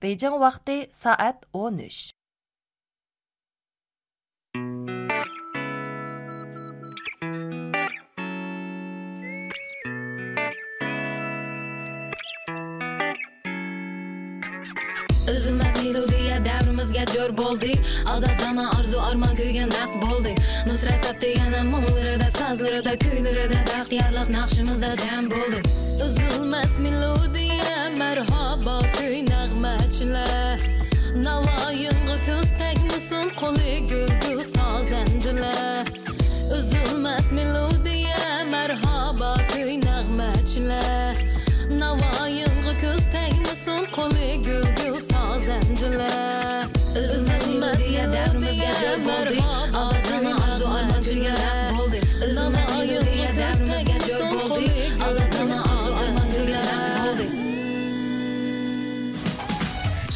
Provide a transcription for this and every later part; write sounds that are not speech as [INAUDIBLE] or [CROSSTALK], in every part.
Beijing vaqti soat 13. o'zimiz melodiya davrimizga jo'r bo'ldik ozod zamon orzu armon kuygan naq bo'ldi nusrat topdi yana mum lirida saz lirida kuy lirida baxtiyorlik naqshimizda jam bo'ldik uzilmas melodiya marhabo kuy nag'machilar navoiyga ko'z tagmasin qo'li gulgul sozandilar. Uzilmas melodiya marhabo kuy nag'machilar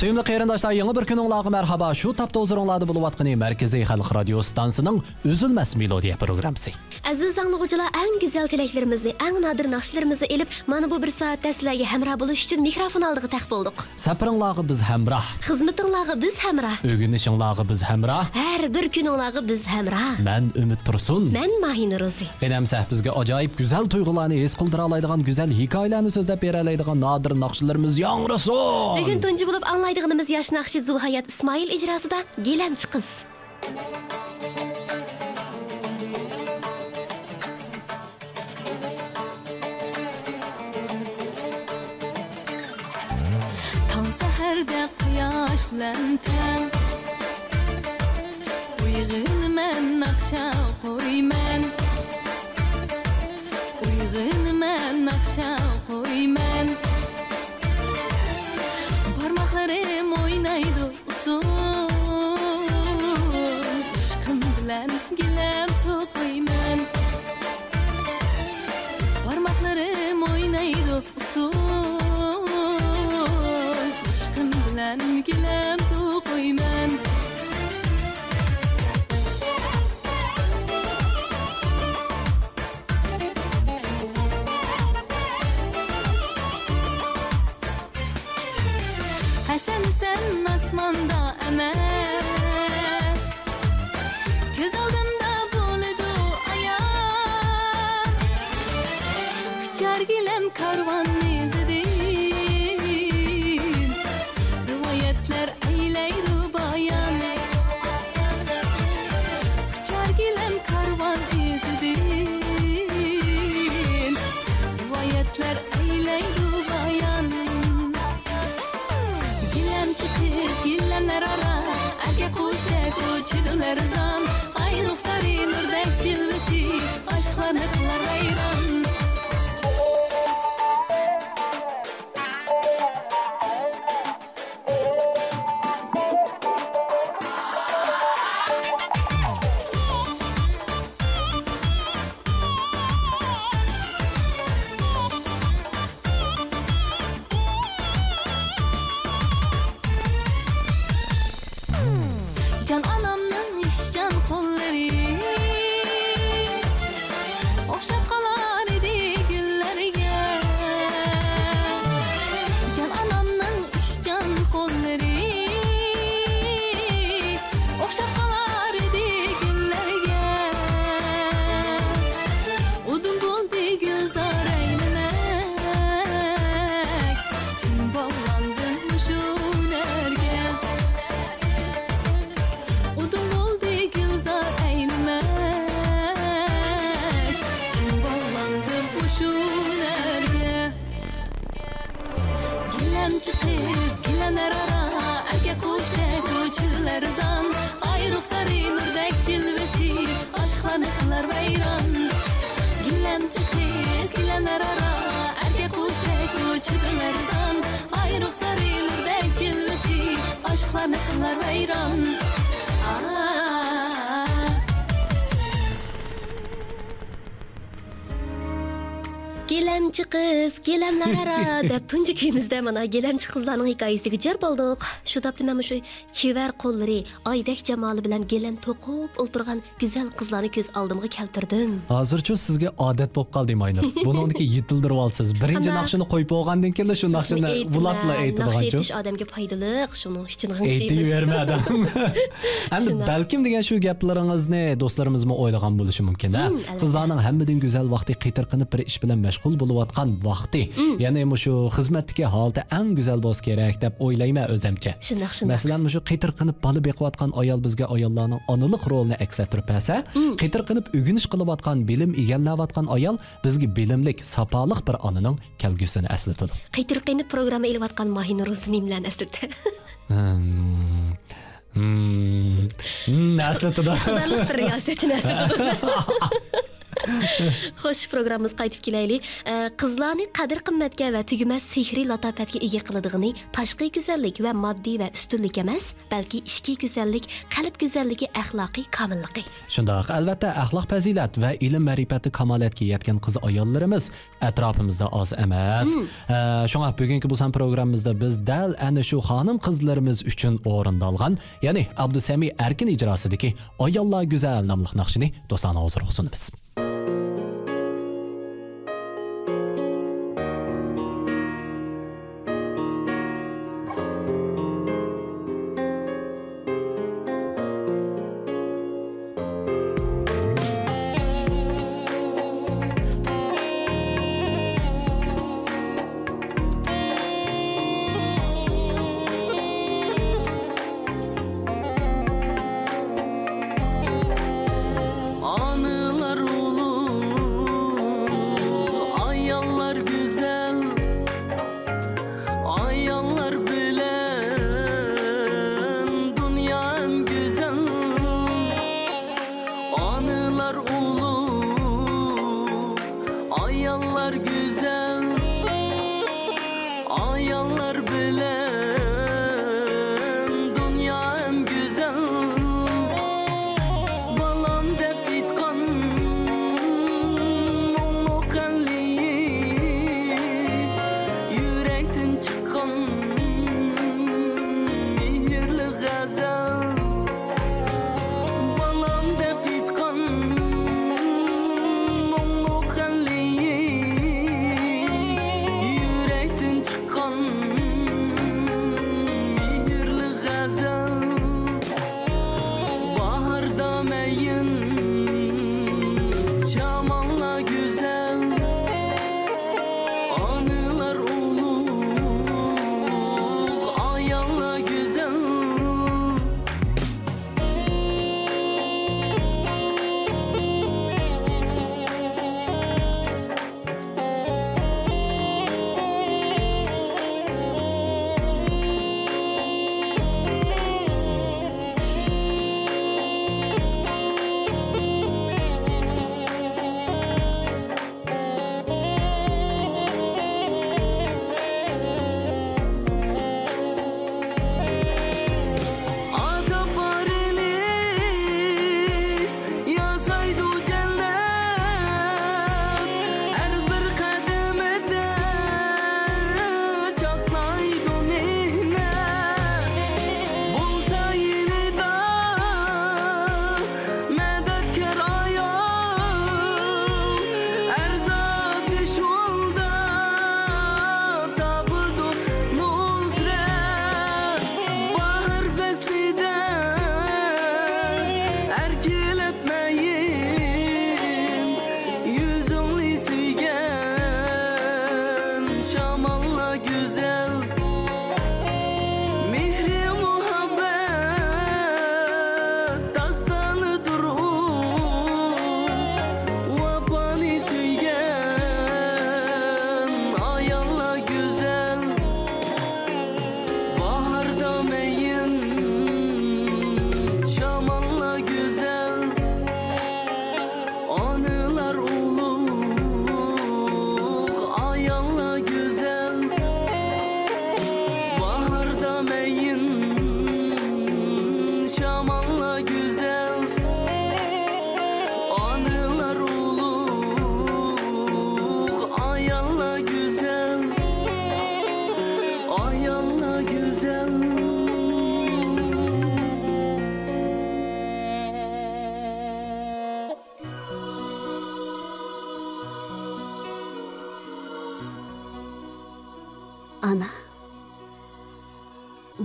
Сыйымлы қайрындаштар еңі бір күнің лағы мәрхаба шу тапта ұзырыңлады болу атқыны Мәркізей Халық Радио станцының үзілмәс мелодия программсы. Әзіз аңлығычыла әң гүзел тілеклерімізді, әң надыр нақшыларымызды еліп, маны бұ бір саат тәсіләге хәмра болу үшін микрофон алдығы тәқ болдық. Сәпірің лағы біз хәмра. Қызмытың лағы біз хәмра. Өгінішің лағы біз хәмра. Әр бір күн лағы біз хәмра. Мән үміт тұрсын. Мән махин розы. Қенем сәх бізге ажайып гүзел тұйғыланы ес қылдыра алайдыған гүзел хикайләні сөздеп бере надыр нақшыларымыз яңрысын. Бүгін тұнжы болып аңлай o'ynaydiganimiz yosh naqshi zulhayat ismoil ijrosida gilamchi qiz tong saharda quyosh bilan tan uyg'onman naqsha qo'yman qiz gilamlar aro [LAUGHS] deb tunji kuyimizda mana gilamchi qizlarning hikoyasiga jar bo'ldik. Shu topda mana shu chevar qo'llari oydek jamoli bilan gilam to'qib o'ltirgan go'zal qizlarni ko'z oldimga keltirdim. Hozircha sizga odat bo'lib qoldi maynur. Buniki yetildirib olsiz. Birinchi naqshini qo'yib bo'lgandan keyin shu naqshini bulatla naqsh aytadiganchu aytish odamga foydali shuning uchun aytaverma [LAUGHS] adam. Endi balkim degan shu gaplaringizni do'stlarimizmi o'ylagan bo'lishi mumkin a Hmm, albatta. qizlarning hammadan go'zal vaqti qitirqinib bir ish bilan mashg'ul bo'layotgan vaqti. Ya'ni shu xizmatdagi holda eng go'zal bo'lishi kerak deb o'ylayman o'zimcha Shundoq, shundoq. masalan shu qitirqinib bola beqiyotgan ayol bizga ayollarning onalik rolini aks ettirib bersa Hmm. qitirqinib o'g'inish qilayotgan bilim egallayotgan ayol bizga bilimlik sapoliq bir onaning kelgusini eslatadi qaytirqini programma ilayotgan mahinur bilan Hmm. Hmm. Hmm, eslatadi Xudolik bir riyosatchi narsa. [LAUGHS] [LAUGHS] Xo'sh, programmamiz qaytib kelaylik. Qizlarni qadr qimmatga va tugumas sehriy latofatga ega qiladigani tashqi go'zallik va moddiy va ustunlik emas, balki ichki go'zallik, qalb go'zalligi, axloqiy komilligi. shundoq albatta axloq fazilat va ilm ma'rifati kamolatga yetgan qiz ayollarimiz atrofimizda oz emas Eh, shunga bugungi bu programmamizda biz dal ana shu xonim qizlarimiz uchun o'rindalgan ya'ni abdusami arkin ijrosidagi ayollar go'zal nomli naqshini do'stlarga hozir sunamiz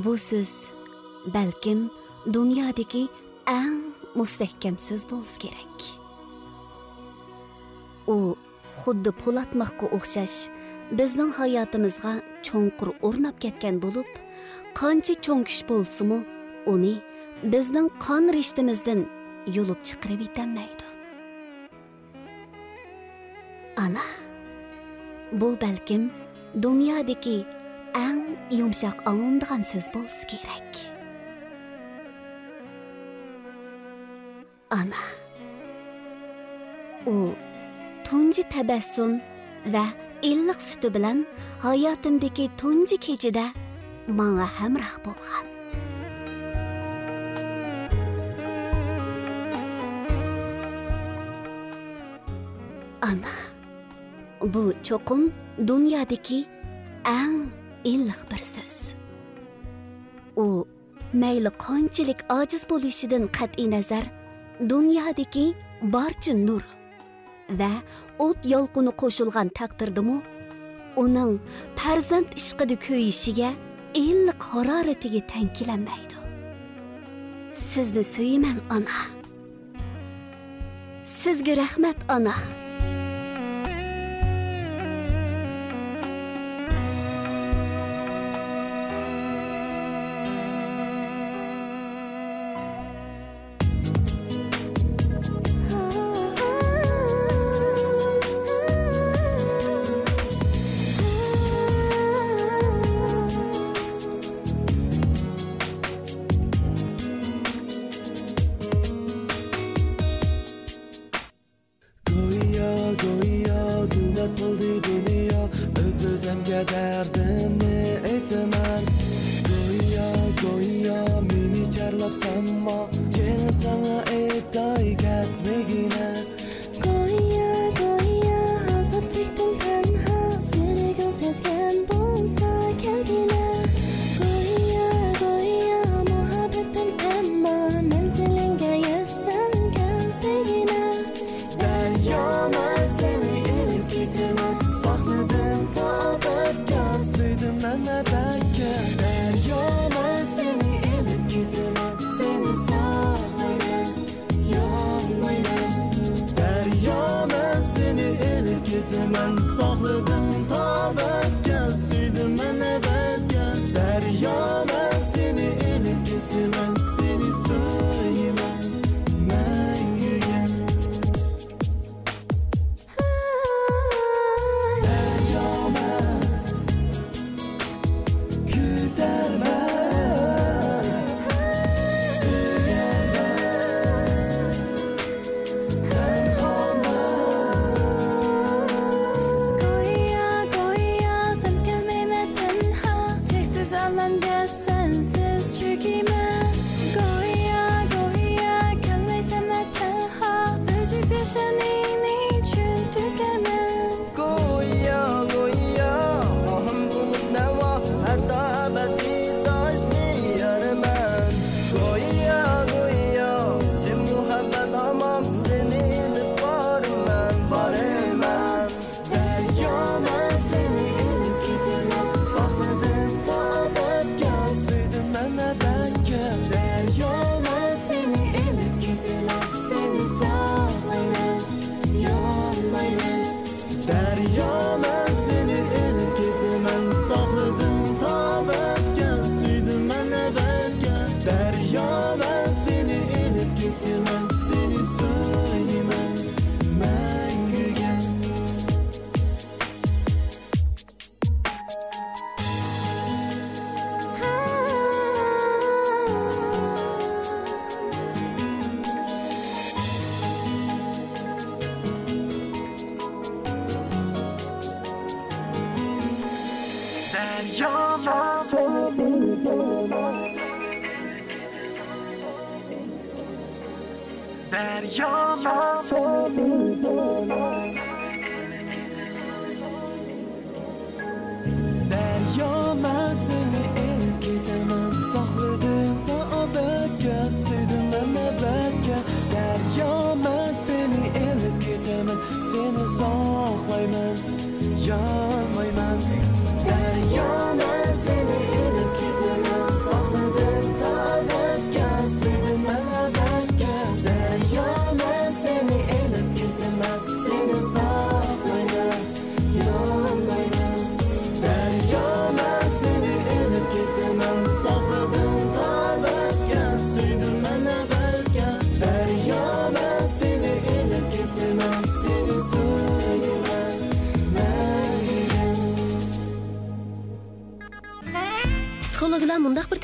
bu so'z balkim dunyodagi eng mustahkam so'z bo'lishi kerak. U xuddi po'latmoqqa o'xshash bizning hayotimizga cho'nqur o'rnab ketgan bo'lib qancha cho'ng kuch bo'lsimi uni bizning qon rishtimizdan yulib chiqarib yetolmaydi ana bu balkim dunyodagi eng yumshoq angladigan so'z bo'lishi kerak. Ana. U tunji tabassum va illiq suti bilan hayotimdagi tunji kechida manga hamroh bo'lgan. Ana. Bu cho'qim dunyodagi eng illiq bir so'z. U mayli qanchalik ojiz bo'lishidan qat'iy nazar dunyodagi barcha nur va o't yolqini qo'shilgan taqdirdimu uning farzand ishqida ko'yishiga illiq haroratiga tankilanmaydi. Sizni suyman ona. Sizga rahmat ona.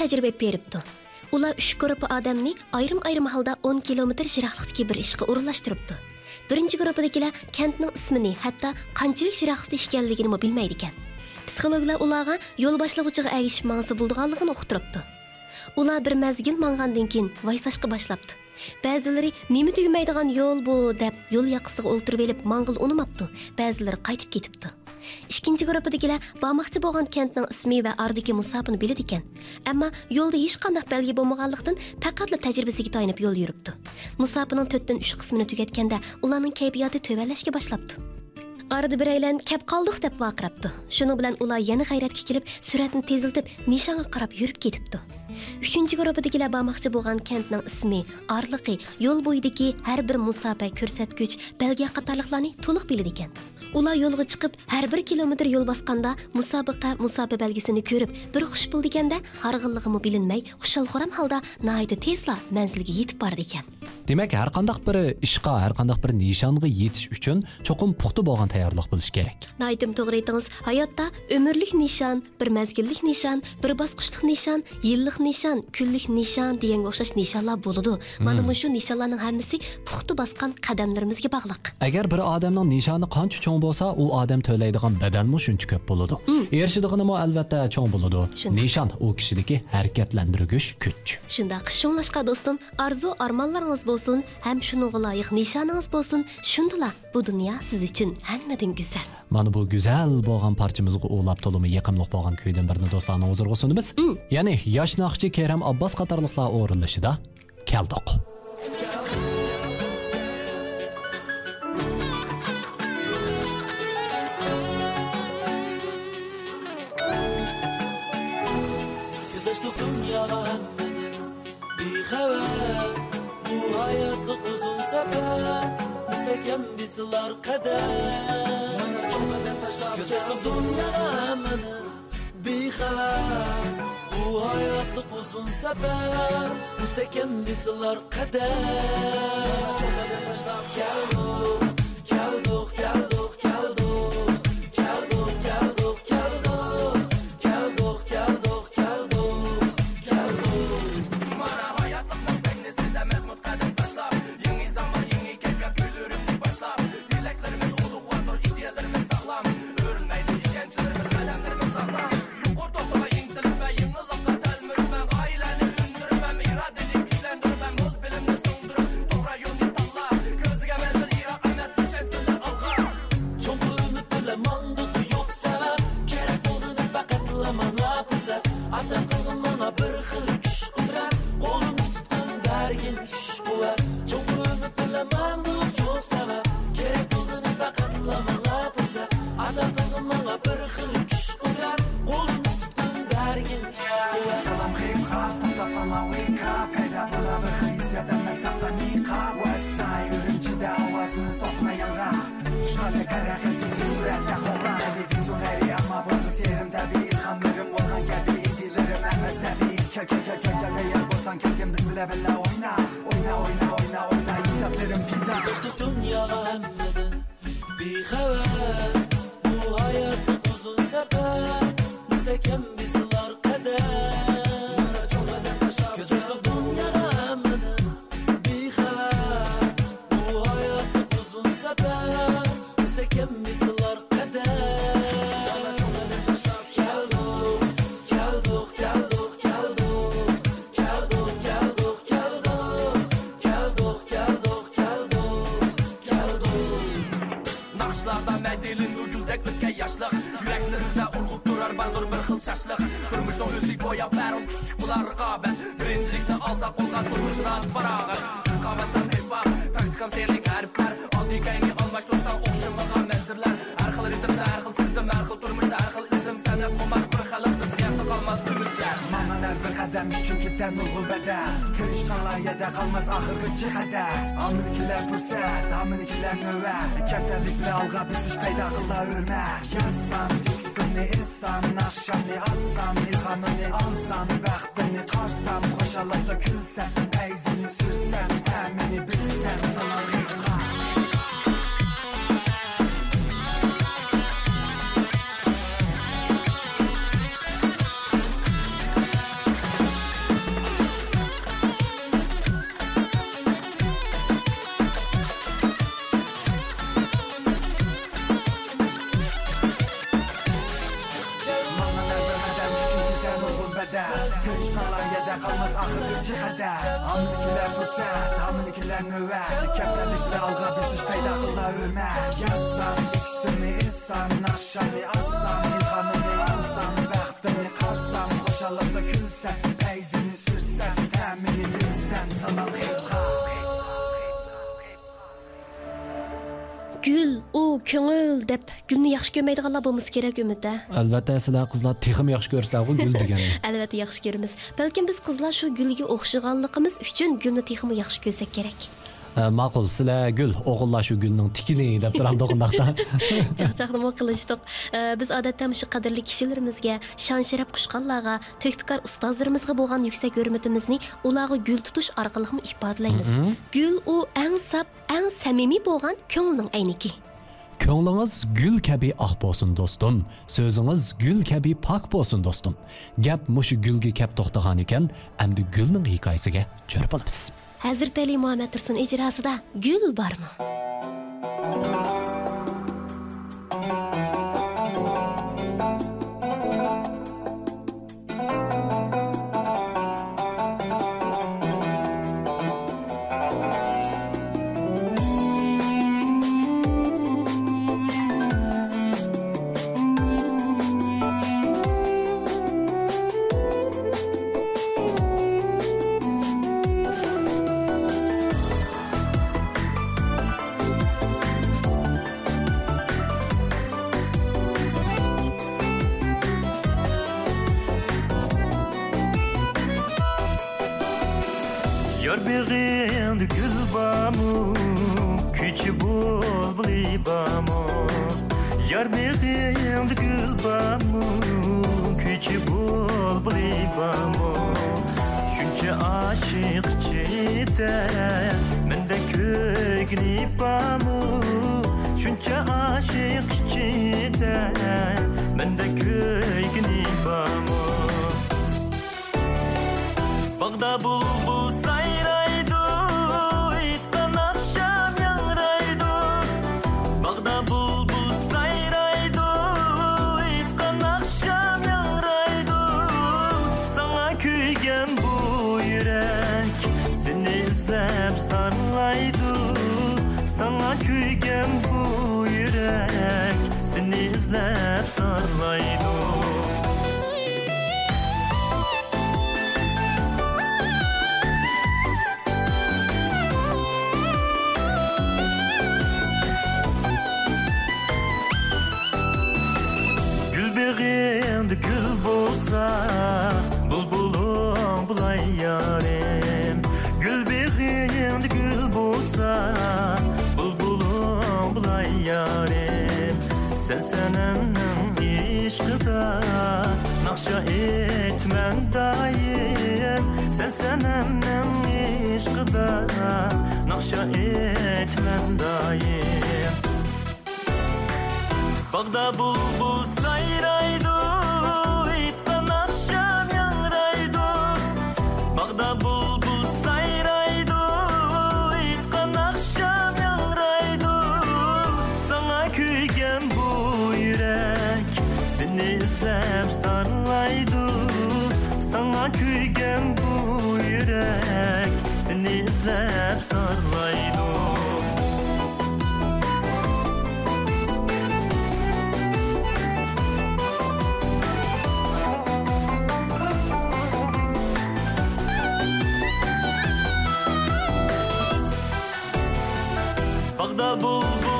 Tajriba beribdi ular uch gruppa odamni ayrim ayrim holda 10 kilometr yiroqlikdagi bir ishga o'rinlashtiribdi birinchi gruppadagilar kentning ismini hatto qanchalik yiroqlikda ekanligini bilmaydi ekan psixologlar ularga yo'l boshlag'uchiga agishib mangsa bo'ldiganligini uqtiribdi ular bir mazgil mangandan keyin vaysashqa boshlabdi. Ba'zilari nima tugmaydigan yo'l bu deb yo'l yoqasiga o'ltirib elib mang'il unimabdi ba'zilari qaytib ketibdi. Ikkinchi gruppadagilar bormoqchi bo'lgan kentning ismi va ardagi musofini biladi ekan. Ammo yo'lda hech qanday belgi bo'lmaganlikdan faqatla tajribasiga tayanib yo'l yuribdi. Musofining to'rtdan uch qismini tugatganda ularning kayfiyati tuvanlashga boshlabdi. Arada biraylan kap qoldiq deb vaqirabdi. Shuni bilan ular yana g'ayratga kelib, suratni teziltib, nishonga qarab yurib ketibdi. Uchinchi guruhidagilar bormoqchi bo'lgan kentning ismi, orliqi, yo'l bo'yidagi har bir musofa ko'rsatgich, belgi qatorliqlarni to'liq biladi ekan. Ular yo'lga chiqib, har bir kilometr yo'l bosganda musobaqa musofa belgisini ko'rib, bir xush bo'ldi ekanda, harg'inligimi bilinmay, xushalxoram holda nihoyatda tezla manzilga yetib bordi ekan. demak har qandaq bir ishqa har qandaq bir nishonga yetish uchun cho'qim puxta bo'lgan tayyorlik bo'lishi kerak Naytım to'g'ri aytdingiz. Hayotda ömürlük nishon, bir mezgillik nishon, bir bosqichlik nishon, yillik nishon, kunlik nishon deganga o'xshash nishonlar bo'ladi. Mana bu shu nishonlarning hammasi puxta bosgan qadamlarimizga bog'liq. agar bir odamning nishoni qancha cho'ng bo'lsa u odam to'laydigan badalmi shuncha ko'p bo'ladi. Erishadiganimi albatta cho'ng bo'ladi. Nishon u kishidagi harakatlantirgich kuch. Shundaq shunlashqa do'stim, arzu armonlaringiz bo'lsin, ham shunga loyiq nishoningiz bo'lsin. Shundala bu dunyo siz uchun hammadan go'zal. mana bu go'zal bo'lgan parchamizga ulab to'limi yiqimliq bo'lgan kuydan birini do'stlarning huzuriga sunamiz. Ya'ni yosh naqshi keram abbos qatorliqlar o'rinlashida keldiq Müstekem bir sılar kader Güzeşlik dünyaga hemmenin Bu hayotlik uzun safar Müstekem bir sılar tashlab Geldik, oyna oyna oyna oyna oyna oyna. Hesaplarım pizza Kızıştık dünyala hemledin bir haber. Bu hayat uzun sefer. Müstekem bir shashliq Turmushning o'zlik bo'yab barim kuchuk bular raqobat Birinchilikni olsa qo'lga turmush rahat farog'at Qavasdan hip hop, taktikam serlik harflar Oddiy kayni almashtirsang o'xshamagan manzillar Har xil ritmda har xil sizim, har xil turmushda har xil izim San'at qomar bir xalq bizga qolmas umidlar Manalar bir qadam uchun ketgan nurg'ul bada Kirish g'aloyada qolmas oxirgi jihada Alminikilar fursat, alminikilar navbat Kamtarlik bilan olg'a bisish paydo qildi o'rma yozsam teksimni Xanını insan naşəni assan İlxanını alsan Bəxtini qarsan Xoşalaqda külsən Əyzini sürsən birinci xətər Hamınikilər fürsət, hamınikilər növət Kəpəliklə alğa biz iş peyda qıla hürmət Yazsam, tiksinmi, insanın aşağı assam ko'ngil deb gulni yaxshi ko'rmaydiganlar bo'lmasa kerak umidda albatta sizlar qizlar texim yaxshi ko'rsizlar gul deganni [LAUGHS] albatta yaxshi ko'ramiz. Balkim biz qizlar shu gulga o'xshaganligimiz uchun gulni texmi yaxshi ko'rsak kerak. Ma'qul sizlar gul o'g'illar shu gulning tikini deb turamdi undaqda [LAUGHS] [LAUGHS] chaqchaqnimo qilishdiq? Biz odatda shu qadrli kishilarimizga shon sharaf qushqanlarga to'kpikor ustozlarimizga bo'lgan yuksak hurmatimizni ularga gul tutish orqali ifodalaymiz. Gul u eng sap eng samimiy bo'lgan ko'ngilning ayniki ko'nglingiz gul kabi oq bo'lsin do'stim. So'zingiz gul kabi pok bo'lsin do'stim. Gap mushu gulga kap to'xtagan ekan endi gulning hikoyasiga jo'r bo'lamiz hazrat ali muhammad tursun ijrosida gul bormi? bamı Yar meğind gül bamı Küçü bol bili bamı Çünkü aşık çiğde Mende kögni bamı Çünkü aşık çiğde Mende kögni bamı Bağda bulbulsa Sana kuygen bu yürek Seni izlep Sen senenin işkıda Nakşa etmen dayım Sen senenin işkıda Nakşa etmen dayım Bagda bulbul özlep sarlaydım Bağda buldum.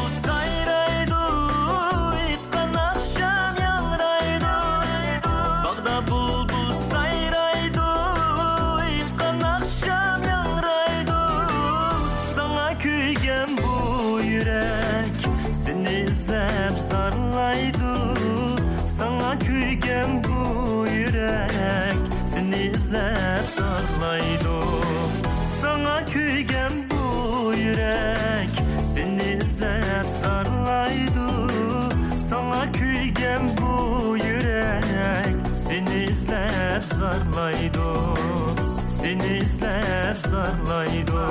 Sarlaydı Sana kuygen bu yürek Seni izlep sarlaydı Sana kuygen bu yürek Seni izlep sarlaydı Seni izlep sarlaydı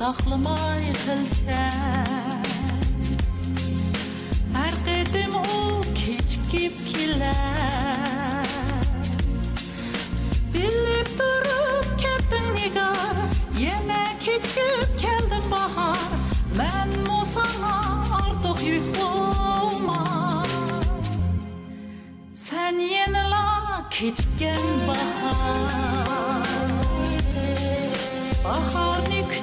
saxlamay g'ilcham har qadam u kechikib kelar bilib turib ketding nigor yana kechib keldim bahor manmu sana ortiq yuk bo'lma san yanala kechikkan bahor bahor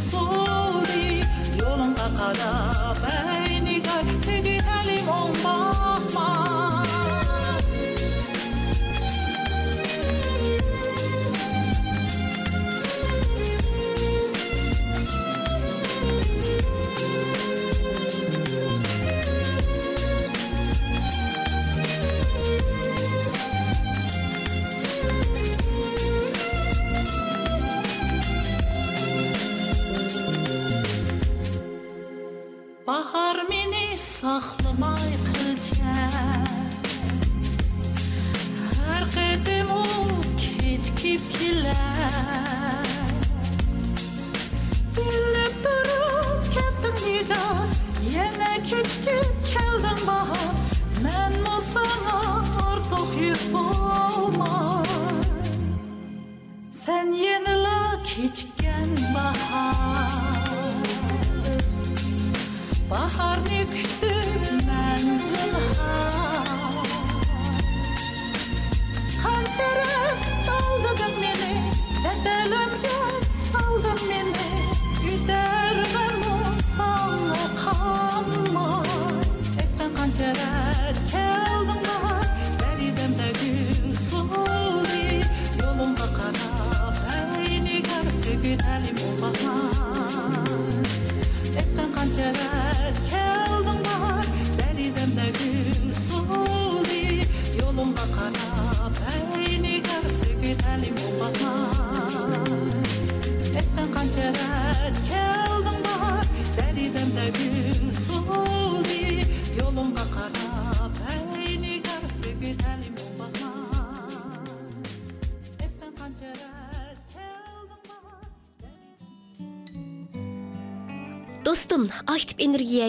所有。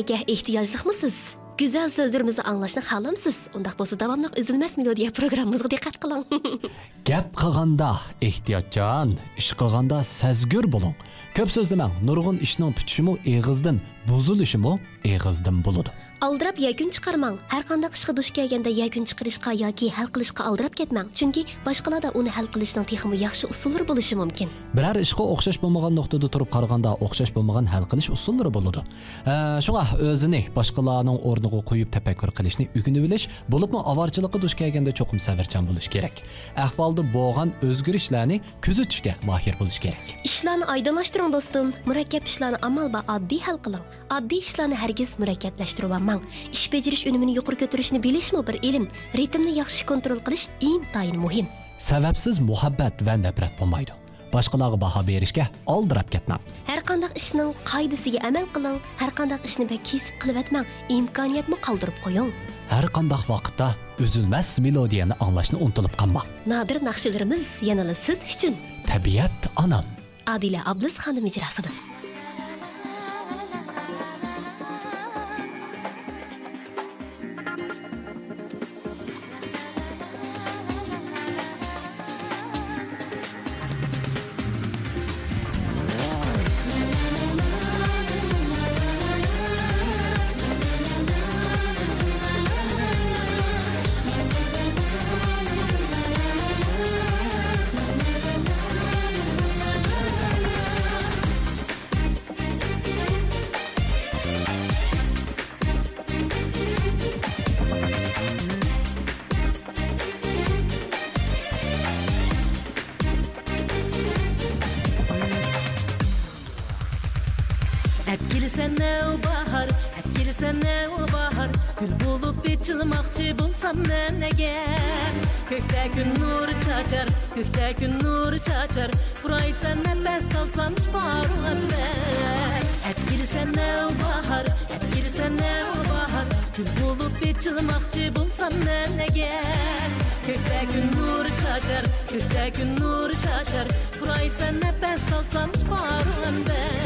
Energiyaga ehtiyojliqmisiz? Güzel sözlerimizni anglashni xohlamsiz? Undaq bo'lsa davomli uzilmas melodiya programmamizga diqqat qiling. [LAUGHS] Gap qilganda ehtiyotjon, ish qilganda sezgur bo'ling. Ko'p so'zlamang. Nurg'un ishning tutishimi eg'izdan, buzilishimi eg'izdan bo'ladi. aldirab yakun chiqarmang. Har qanday ishga duch kelganda yakun chiqarishga yoki hal qilishga aldirab ketmang. Chunki boshqalarda uni hal qilishning texmi yaxshi usullari bo'lishi mumkin. Biror ishga o'xshash bo'lmagan nuqtada turib qaraganda o'xshash bo'lmagan hal qilish usullari bo'ladi. Shunga o'zini boshqalarning o'rniga qo'yib tafakkur qilishni o'rganib bilish, bo'libmi avorchilikqa duch kelganda cho'qim savarchan bo'lish kerak. Ahvolda bo'lgan o'zgarishlarni kuzatishga mohir bo'lish kerak. Ishlarni oydinlashtiring do'stim. Murakkab ishlarni amal va oddiy hal qiling. Oddiy ishlarni hargiz murakkablashtirib olmang. Ish bajarish unumini yuqori ko'tarishni bilishmi bir ilm. Ritmni yaxshi kontrol qilish intayin muhim. Sababsiz muhabbat va nafrat bo'lmaydi. Boshqalarga baho berishga oldirab ketmang. Har qanday ishning qoidasiga amal qiling. Har qanday ishni kesib qilib etmang. Imkoniyatni qoldirib qo'ying. Har qanday vaqtda uzilmas melodiyani anglashni unutilib qolmang. Nadir naqshlarimiz yanada siz uchun. Tabiat onam. Adila Ablis xonim ijrosida. her gün nur çaçar. Burayı sen nefes alsam şparu ember Hep giri ne o bahar Hep giri ne o bahar. Gül bulup bir çılmakçı bulsam ne ne gel Kökte gün nur çaçar Kökte gün nur çaçar. Burayı sen nefes alsam şparu ember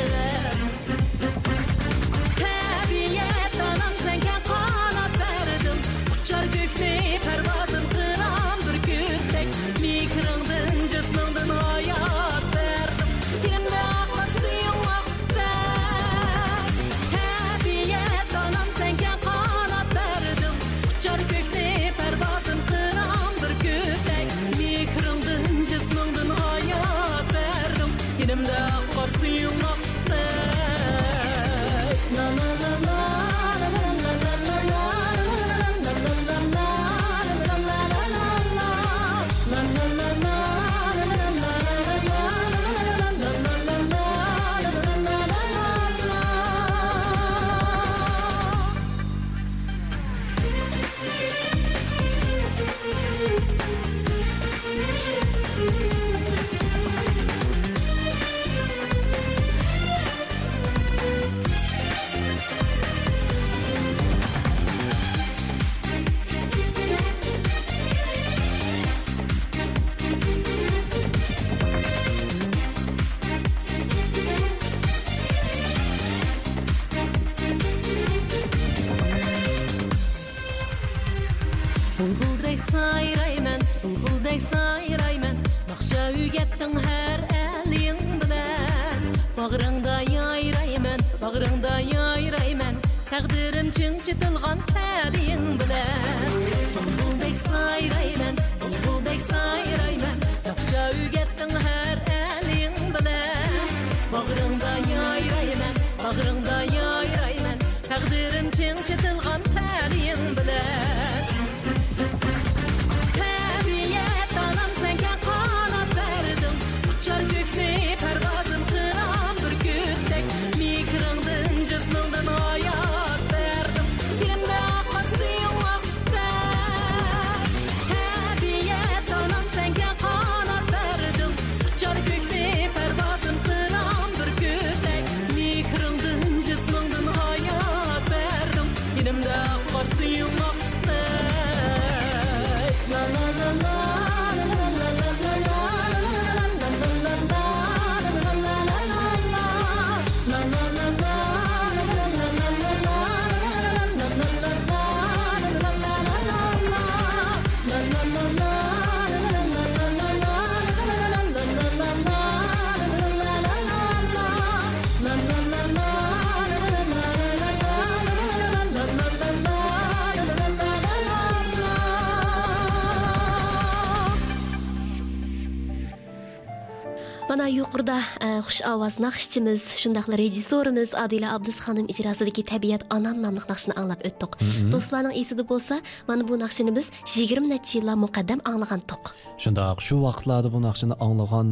xush ovoz naqshchimiz, shundaqla rejissorimiz Adila Abdus xonim ijrosidagi Tabiat onam nomli naqshni anglab o'tdik. Do'stlarning esida bo'lsa, mana bu naqshni biz 20 necha yillar muqaddam anglagandik. shundoq shu vaqtlarda bu naqshini anglagan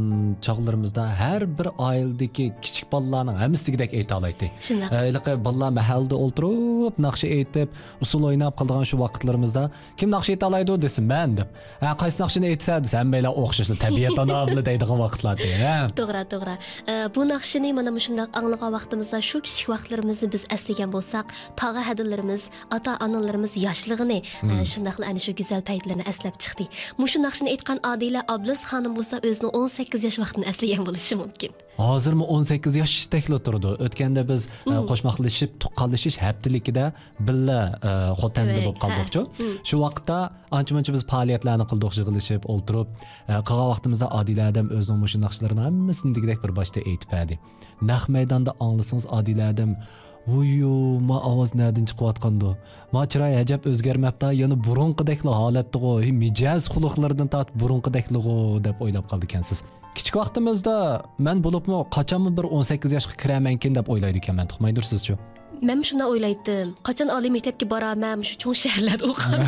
chog'larimizda har bir oiladagi kichik bolalarning hammasigidek ayta oladi Shundoq. iliqi bolalar mahallada o'ltirib naqsha aytib usul o'ynab qolgan shu vaqtlarimizda kim naqsha ayta oladi desin man deb ha qaysi naqshini aytsa desa hammalar o'xshashli tabiat onamli [LAUGHS] deydigan vaqtlarda To'g'ri, to'g'ri. Bu naqshni mana shundoq anglagan vaqtimizda shu kichik vaqtlarimizni biz eslagan bo'lsak, tog'a hadillarimiz, ota-onalarimiz yoshlig'ini, e, shundaqla ana shu go'zal paytlarni eslab chiqdi. Mushu naqshni aytgan Adila Abdus xonim bo'lsa, o'zining 18 yosh vaqtini eslagan bo'lishi mumkin. Hozirmi 18 yoshdaklar turdi. O'tganda biz e, qo'shmaqlashib tuqqanlashish haftaligida billa e, xotanda bo'lib qoldikchu ha. Mm. shu vaqtda ancha muncha biz faoliyatlarni qildik yig'ilishib o'ltirib e, qolgan vaqtimizda odila adam o'zining mushu naqshlarini hammasini degdek bir boshda aytib berdi. Naq maydonda anglasangiz odila adam vuyu ma ovoz nadan chiqayotgandi ma chiroy ajab o'zgarmabdi yana burunqidekli holatda mijoz xuluqlaridan tortib burunqidekli deb o'ylab qoldi ekansiz kichik vaqtimizda man bo'libmi qachonmi bir 18 yoshga kiramankin deb o'ylaydi ekanman. Tuqmaydursiz-chu men shuni o'ylaydim. Qachon oliy maktabga boraman? Shu cho'ng shaharlarda o'qaman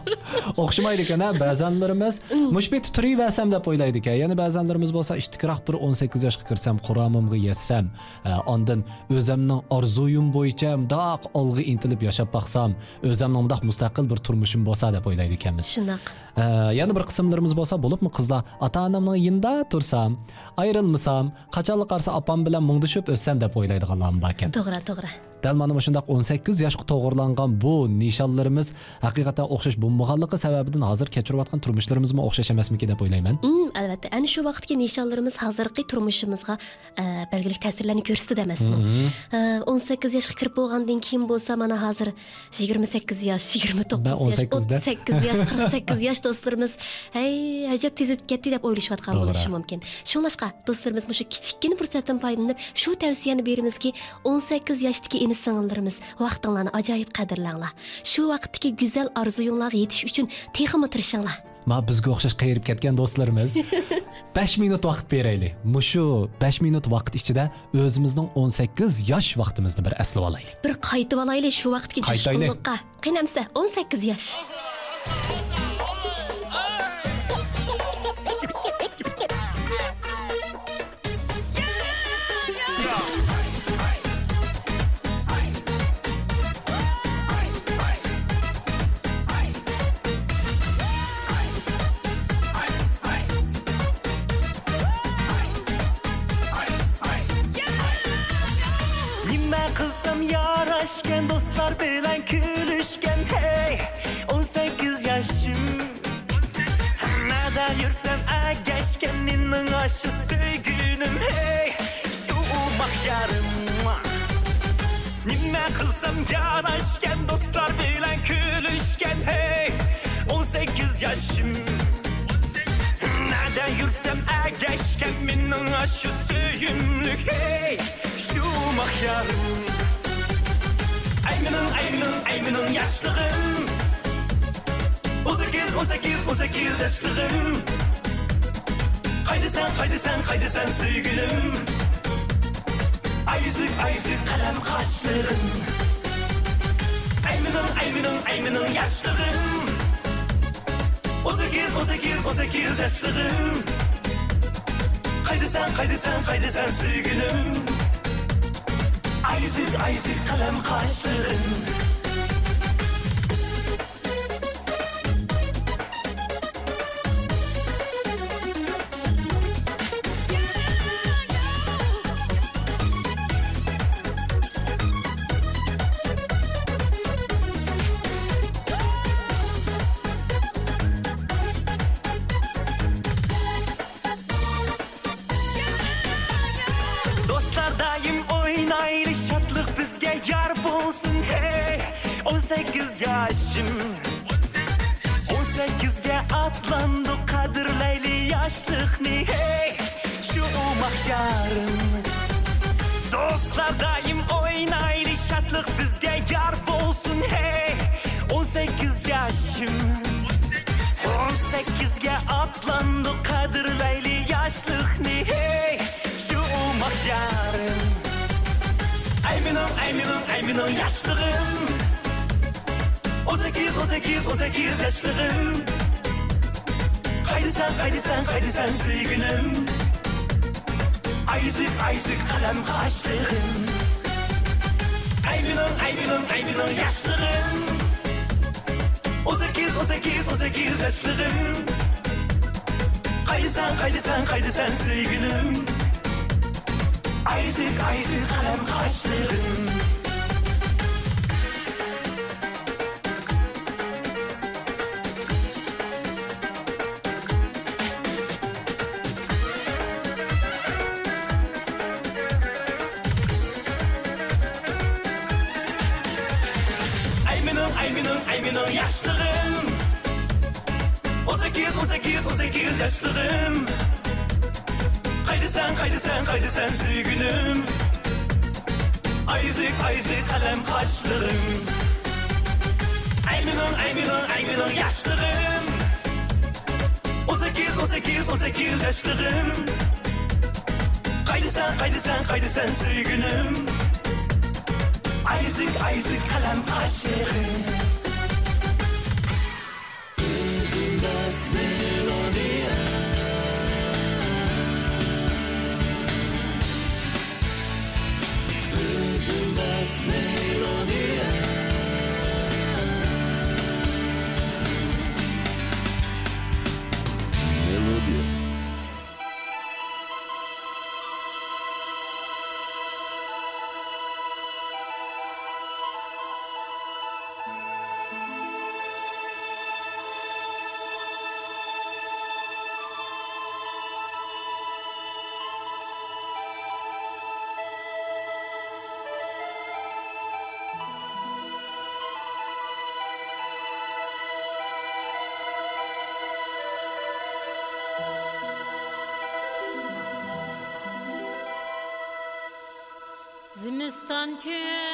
[LAUGHS] o'xshamaydi ekan ba'zanlarimiz mush bet turaversam deb o'ylaydi ekan. Yana ba'zanlarimiz bo'lsa ishtikroq bir 18 yoshga kirsam quramimga yetsam e, ondan o'zimning orzuyim bo'yicha mundoq olg'a intilib yashab baqsam o'zimning mundoq mustaqil bir turmushim bo'lsa deb o'ylaydi ekanmiz. Shunaq Ee, yana bir qismlarimiz bo'lsa bo'libmi qizlar ota onamning yinda tursam ayrilmasam qachonli qarsa opam bilan mungdishib o'ssam deb o'ylaydiganlar bor ekan. To'g'ri to'g'ri. Dal mana shundoq 18 yoshga to'g'irlangan bu nishonlarimiz haqiqatan o'xshash bo'lmaganligi sababidan hozir kechirayotgan turmushlarimizmi o'xshash emasmiki deb o'ylayman. Mm, albatta. Ana shu vaqtdagi nishonlarimiz hozirgi turmushimizga e, belgilik ta'sirlarni ko'rsatdi emasmi E, 18 yoshga kirib bo'lgandan keyin bo'lsa mana hozir 28 yosh 29 Ben yosh 18 da. 38 yosh 48 [LAUGHS] yosh do'stlarimiz hey ajab tez o'tib ketdi deb o'ylashayotgan bo'lishi mumkin. Shunglashqa do'stlarimiz shu kichikgina fursatdan foydalanib shu tavsiyani beramizki 18 yoshdagi ini singillarimiz vaqtinglarni ajoyib qadrlanglar. Shu vaqtdagi go'zal orzuyinglarga yetish uchun texmi tirishinglar. Ma bizga o'xshash qayirib ketgan do'stlarimiz [LAUGHS] 5 minut vaqt beraylik. Mushu 5 minut vaqt ichida o'zimizning 18 yosh vaqtimizni bir eslab olaylik. Bir qaytib olaylik shu vaqtga Qaytaylik. qiynamsa 18 yosh Kuşlar bilen külüşken hey 18 yaşım. Nereden yürsem egeşkeninin aşı sevginim hey Soğumak yarım Nime kılsam yanaşken dostlar bilen külüşken hey 18 yaşım. Nereden yürsem egeşken minin aşı sevimlik hey Soğumak yarım Aymanın aymanın aymanın yaşlığım. 18 18 18 yaşlığım. Haydi sen haydi sen haydi sen sevgilim. Ay yüzlük ay yüzlük kalem kaşlığım Aymanın aymanın aymanın yaşlığım. 18, 18, 18 yaşlarım Haydi sen, haydi sen, haydi sen sevgilim Ayzık, ayzık kalem kaşlarım mahyarım Dostlar daim şatlık bizge yar bulsun hey. 18 yaşım. 18'ge atlandı kadırlaylı yaşlık ni hey. Şu mahyarım Ay benim ay benim ay benim yaşlığım. 18 18 18 yaşlığım. Haydi sen haydi sen haydi sen sevgilim Ayzık ayzık kalem kaşların. Aybının aybının aybının yaşların. O sekiz o sekiz o sekiz yaşların. Kaydı sen kaydı sen kaydı sen sevgilim. Ayzık ayzık kalem kaşların. yastığım Kaydı sen kaydı sen kaydı sen sürgünüm Ayızlık ayızlık kalem kaşlığım Ay milyon ay milyon ay milyon yaşlığım 18 18 18 yaşlığım Kaydı sen kaydı sen kaydı sen sürgünüm Ayızlık ayızlık kalem kaşlığım tan que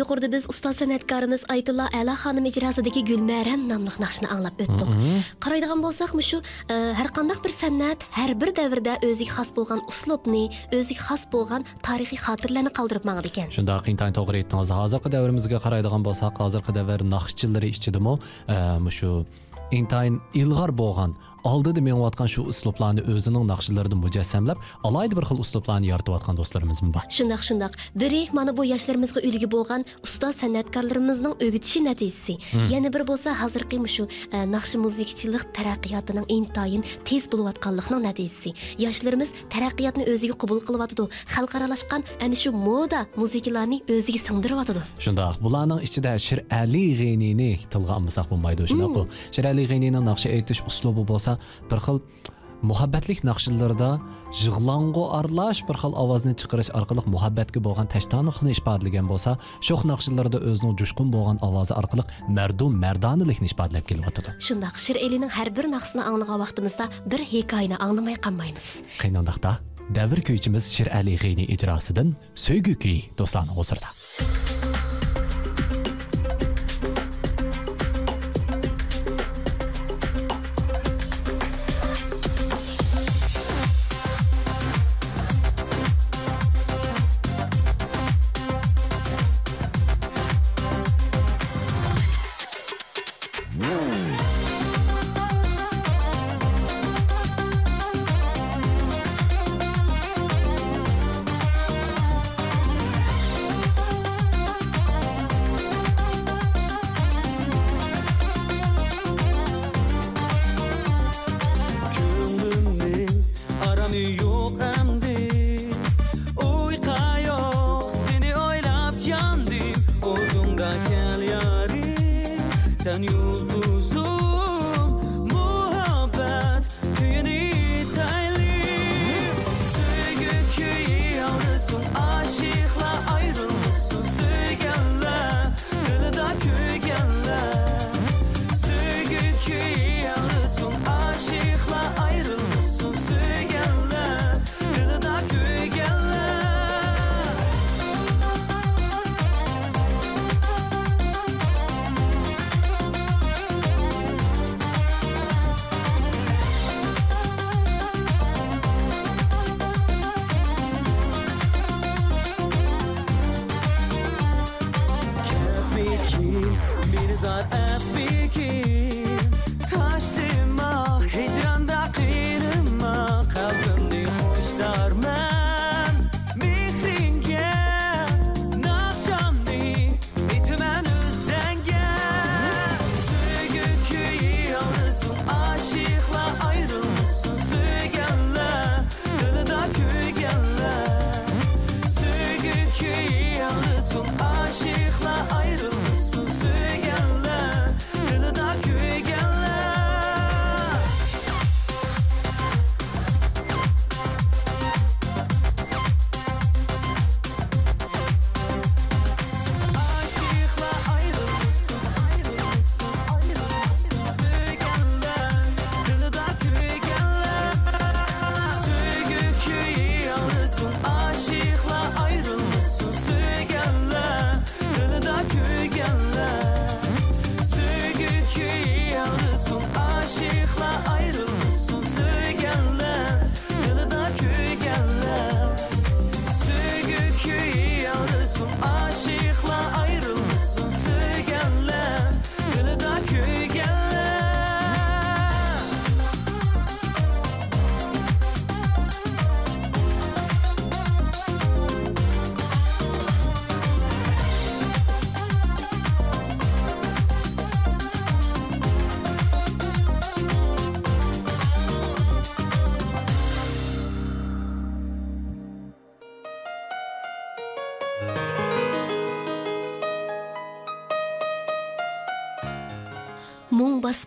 yuqorida biz ustoz san'atkorimiz Aytullo Ala xonim ijrosidagi Gulmaram nomli naqshni anglab o'tdik. Qaraydigan bo'lsak, shu e, har qanday bir san'at har bir davrda o'ziga xos bo'lgan uslubni, o'ziga xos bo'lgan tarixiy xotirlarni qoldirib mangdi ekan. shunda qiyintan to'g'ri aytdingiz hozirgi davrimizga qaraydigan bo'lsak hozirgi davr naqshchilari ichidimi shu intayin ilg'or bo'lgan oldida menayotgan shu uslublarni o'zining naqshlarida mujassamlab alayda bir xil uslublarni yaratayotgan do'stlarimiz bor Shundaq shundaq. Biri mana bu yoshlarimizga ulgi bo'lgan ustoz san'atkorlarimizning o'gitishi natijasi. Yana bir bo'lsa hozirgi shu e, naqshi muzikchilik taraqqiyotining intayin tez bo'layotganligining natijasi. Yoshlarimiz taraqqiyotni o'ziga qabul qilyotidi. Xalqaralashgan ana shu moda muzikalarni o'ziga singdiryotidi. shundoq bularning ichida shir ali g'inini tilga olmasak bo'lmaydi shunaqa shir ali g'inining naqsha aytish uslubi bo'lsa bir xil muhabbatlik naqshlarida yig'lang'u aralash bir xil ovozni chiqarish orqali muhabbatga bo'lgan tashtoniqni ifodalagan bo'lsa sho'x naqshlarida o'zining jushqun bo'lgan ovozi orqali mardum mardonilikni ifodalab kelyotidi Shundaq shir elining har bir naqsini anglagan vaqtimizda bir hikoyani anglamay qolmaymiz. qiynandaqda davr kuychimiz shir ali g'ini ijrosidan so'ygu kuy do'stlarni hozirda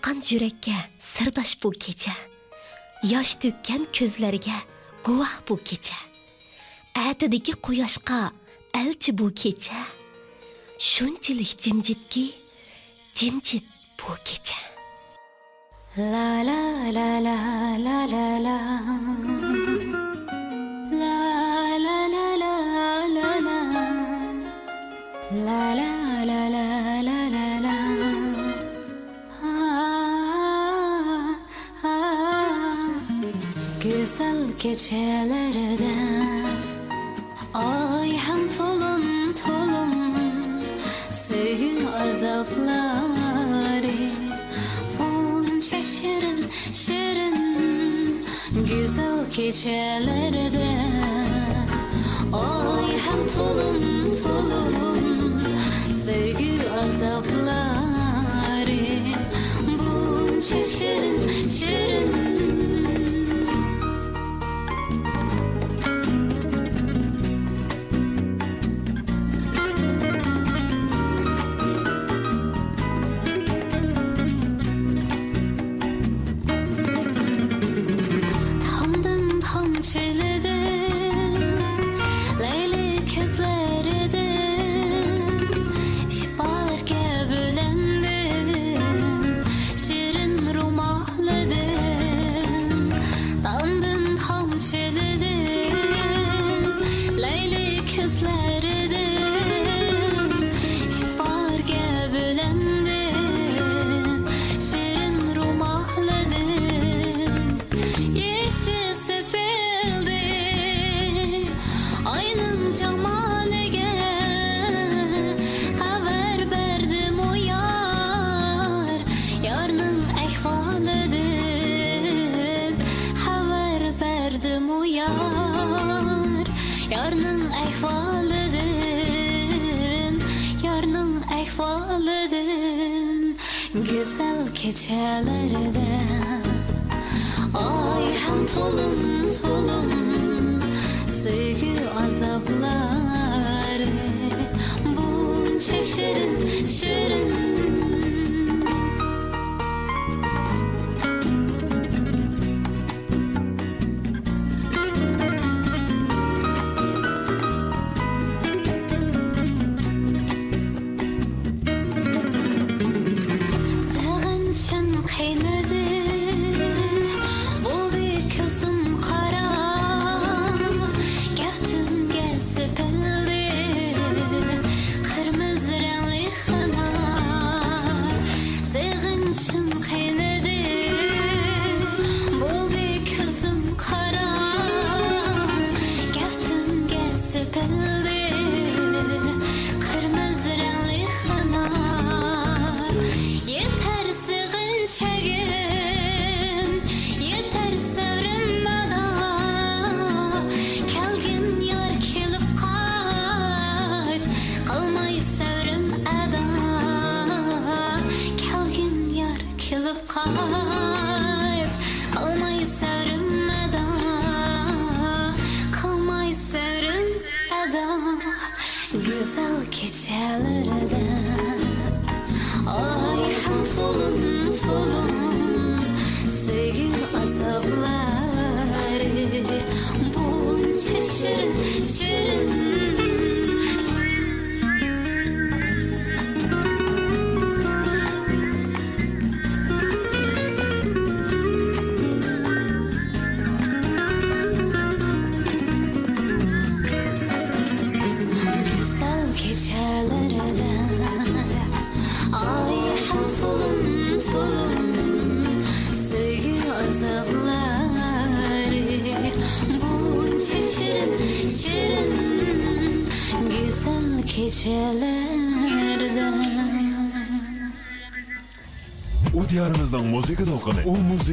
Мұң yurakka sirdosh bu kecha. Yosh to'kkan ko'zlariga guvoh bu kecha. Atidagi quyoshqa elchi bu kecha. Shunchalik jimjitki jimjit bu kecha. La la la la la la. La la la la la la. La la. Gecelerden. Ay hem tolun tolun Sevgin azapları. On şaşırın şirin Güzel gecelerde Ay hem tolun tolun Sevgi azapları. Bu şaşırın şirin just let keçelerde Ay hem tolun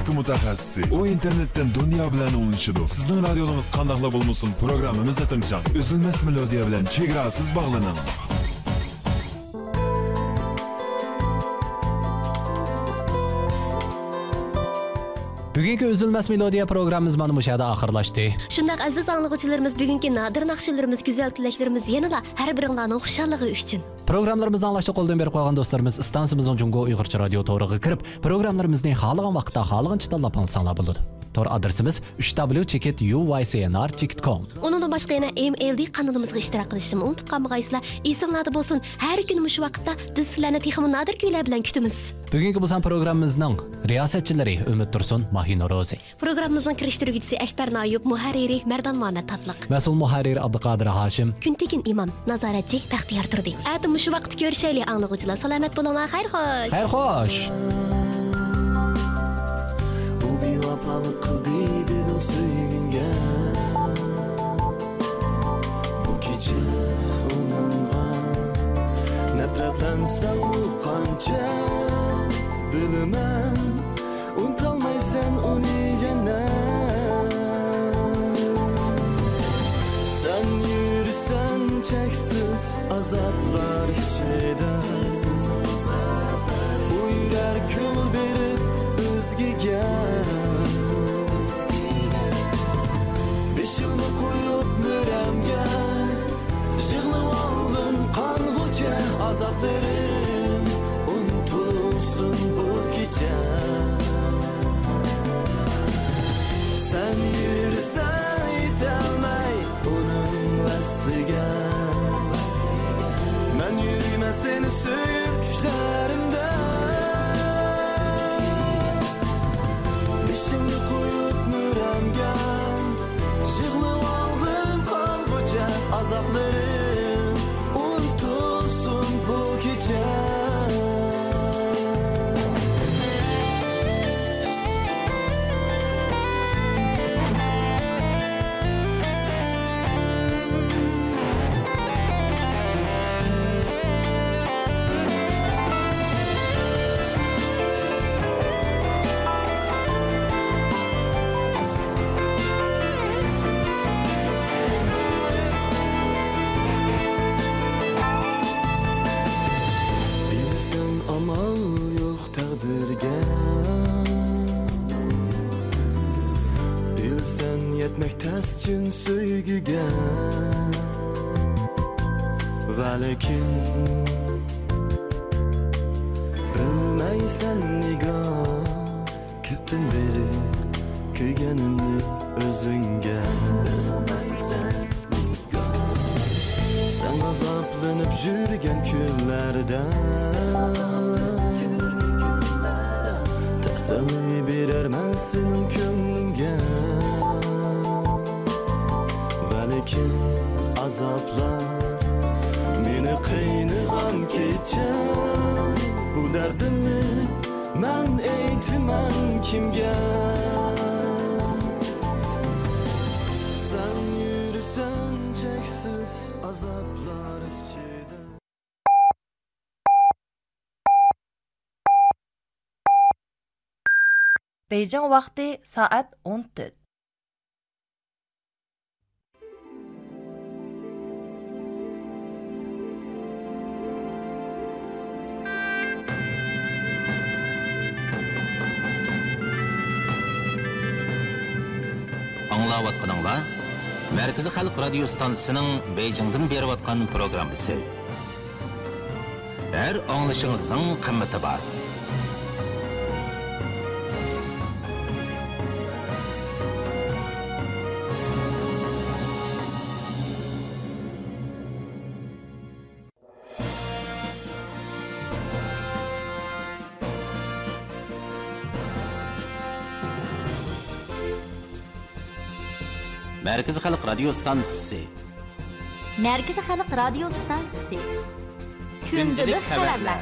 u mutaxassisi. U internetdan dunyo bilan unishidu sizning radioingiz qandoqla bo'lmasin programmamizni tinglang uzilmas melodiya bilan chegarasiz bog'laning Бүгінгі үзілмес мелодия программабыз мұшада ақырлашты. Шұнақ азыз азиз бүгінгі надыр надир нақшыларыбыз, гүзәл тилекләребез янала әр бириңләрнең хушаллыгы үшін. Программаларыбызны аңлашты қолдан бер қойған достарымыз станциямыздың Джунго Уйғырча радио торығы кіріп, программаларыбызны халыған вақта халыған таллап алсаңлар болады. Tor adresimiz www.chekitucnr.com Onun başka yana MLD kanalımızga iştirak kılışım unutkan bağaysla isimlerde bolsun her gün şu vakitte biz sizlerine tehimin nadir güyle bilen kütümüz. Bugünkü bu programımızın riyasetçileri Ümit Tursun, Mahin Orozi. Programımızın kırıştırıcısı Ekber Nayub, Muhariri, Merdan Muhammed Tatlık. Mesul Muhariri Abdülkadir Haşim. Güntekin İmam, Nazaretçi, Bəxtiyar Turdi. Adım şu vakit görüşeyle anlıqıcıla. Salamet bulana, hayır hoş. Hayır hoş. Dedi de suygun menga bu kecha uningga nafratlansam u qancha bilaman unutolmaysan uni yana sen yürüsen cheksiz azoblar ichida bu yurar ko'l berib o'zgaga Başımı koyup müremge Jığlım aldım kan güce Azatlarım unutulsun bu gece. Sen suygiga va lekin bilmaysan nigoh kutdim beri kuyganimni o'zingga bilmaysan san azoblanib yurgan kunlarda tasalli berarman sening ko'nglimga çekin azaplar Meni qiynigan kecha bu dardimni men aytaman kimga Sen yürüsen cheksiz azaplar ichida Beyjan vaqti 14 аңлаватқаныңла Мәркізі халық радио станциясының Бейжіңден беріп атқан программасы. Әр аңлышыңыздың қымметі бар. Мәркізі халық радио станциясы. Мәркізі халық радио станциясы. Күнділік хабарлар.